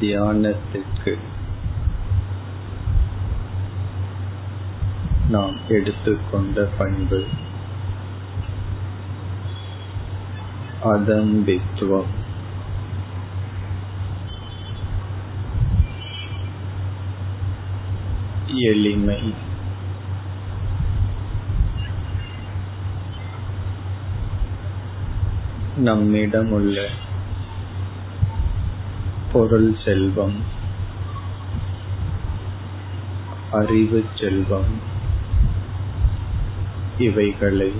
தியானத்திற்கு நாம் எடுத்துக்கொண்ட பண்பு அதம்பித்துவம். எளிமை. நம்மிடம் உள்ள பொருள் செல்வம் அறிவு செல்வம் இவைகளை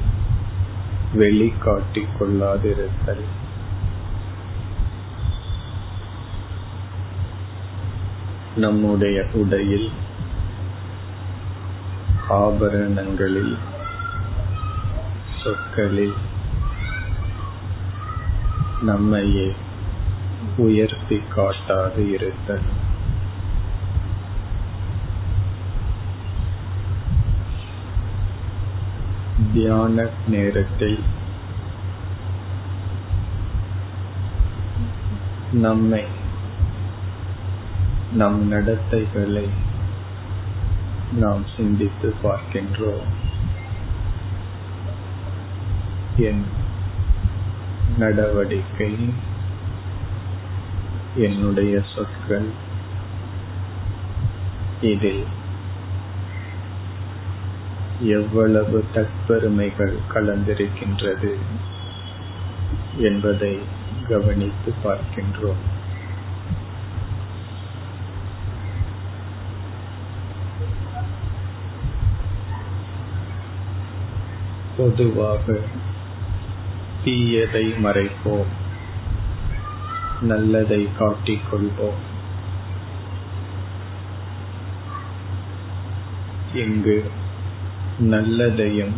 வெளிக்காட்டிக் கொள்ளாதிருத்தல். நம்முடைய உடையில் ஆபரணங்களில் சொற்களில் நம்மையே உயர்த்தி காட்டாது இருத்தல். தியான நேரத்தில் நம்மை நம் நடத்தைகளை நாம் சிந்தித்து பார்க்கின்றோம். என் நடவடிக்கை என்னுடைய சொற்கள் இதில். எவ்வளவு தற்பெருமைகள் கலந்திருக்கின்றது என்பதை கவனித்து பார்க்கின்றோம். பொதுவாக தீயதை மறைப்போம். நல்லதை காட்டிக் கொள்வோம் இங்கு நல்லதையும்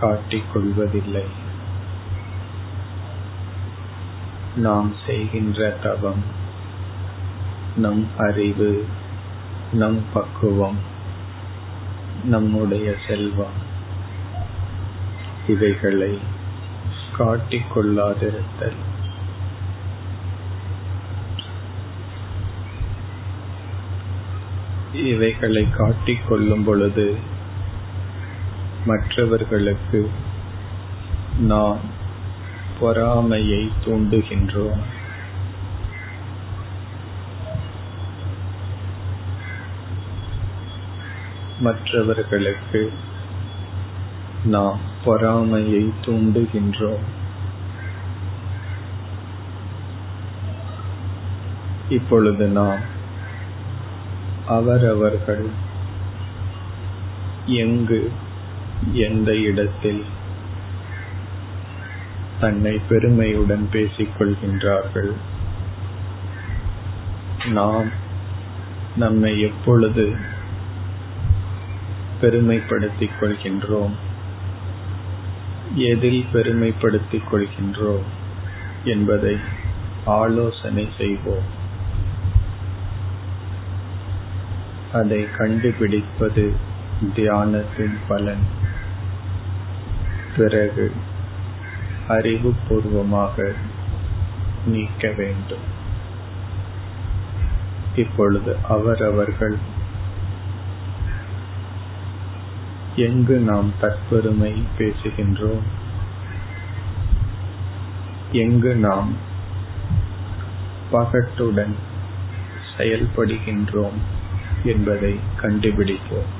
காட்டிக் கொள்வதில்லை நாம் செய்கின்ற தவம் நம் அறிவு நம் பக்குவம் நம்முடைய செல்வம் இவைகளை காட்டிக் கொள்ளாதிருத்தல் இவைகளை காட்டிக் கொள்ளும் பொழுது மற்றவர்களுக்கு நாம் பொறாமையை தூண்டுகின்றோம். மற்றவர்களுக்கு நாம் பொறாமையை தூண்டுகின்றோம். இப்பொழுது நாம் அவரவர்கள் எங்கு எந்த இடத்தில் தன்னை பெருமையுடன் பேசிக் கொள்கின்றார்கள் நாம் நம்மை எப்பொழுது பெருமைப்படுத்திக் கொள்கின்றோம் எதில் பெருமைப்படுத்திக் கொள்கின்றோம் என்பதை ஆலோசனை செய்வோம். அதை கண்டுபிடிப்பது தியானத்தின் பலன். பிறகு அறிவுபூர்வமாக நீக்க வேண்டும். இப்பொழுது அவரவர்கள் எங்கு நாம் தற்பெருமை பேசுகின்றோம்? எங்கு நாம் பகட்டுடன் செயல்படுகின்றோம் என்பதை கண்டுபிடிப்போம்.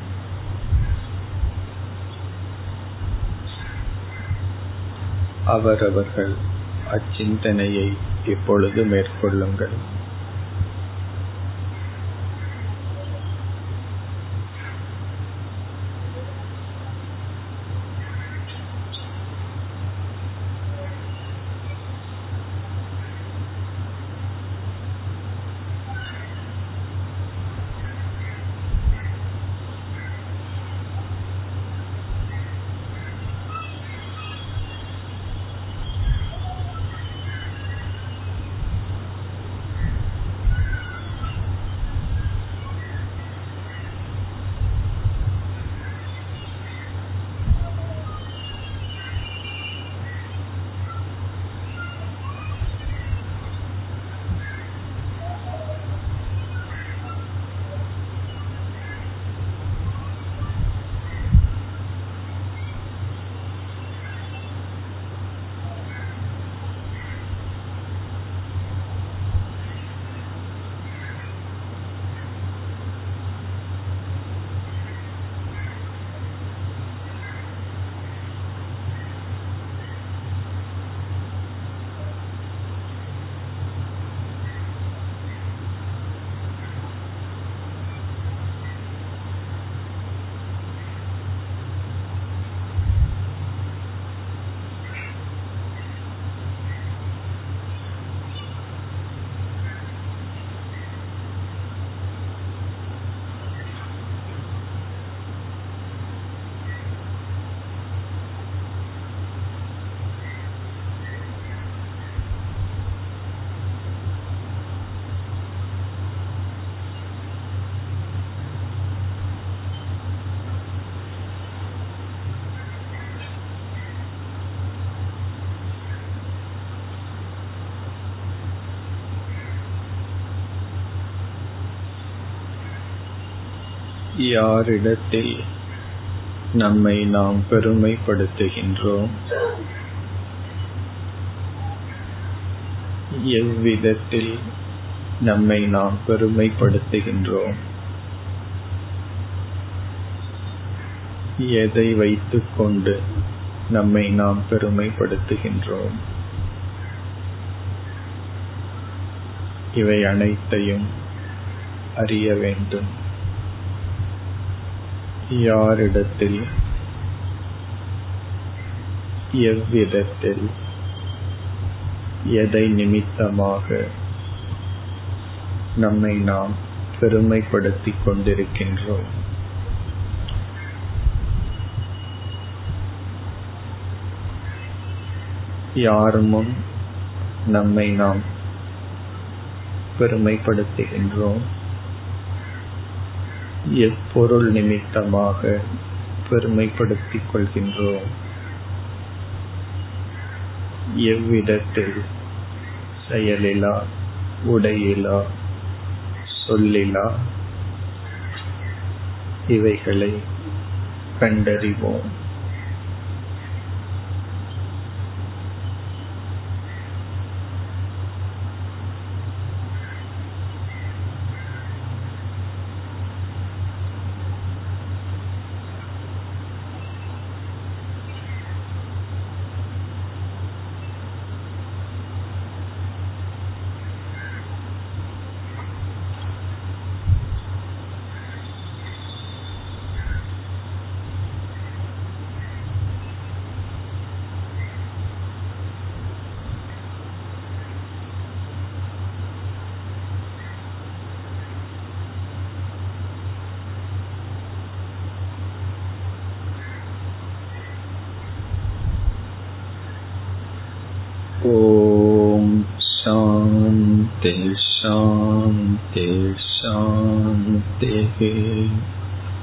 அவரவர்கள் அச்சிந்தனையை இப்பொழுது மேற்கொள்ளுங்கள்? யாரிடத்தில் நம்மை நாம் பெருமைப்படுத்துகின்றோம்? எவ்விதத்தில் நம்மை நாம் பெருமைப்படுத்துகின்றோம்? எதை வைத்துக்கொண்டு நம்மை நாம் பெருமைப்படுத்துகின்றோம்? இவை அனைத்தையும் அறிய வேண்டும். யாரிடத்தில் எவ்விதத்தில் எதை நிமித்தமாக நம்மை நாம் பெருமைப்படுத்திக் கொண்டிருக்கின்றோம்? யார் முன் நம்மை நாம் பெருமைப்படுத்துகின்றோம்? எப்பொருள் நிமித்தமாக பெருமைப்படுத்திக் கொள்கின்றோம். எவ்விதத்தில் செயலிலா உடையிலா சொல்லிலா இவைகளை கண்டறிவோம். शान्ति शान्ति शान्तिः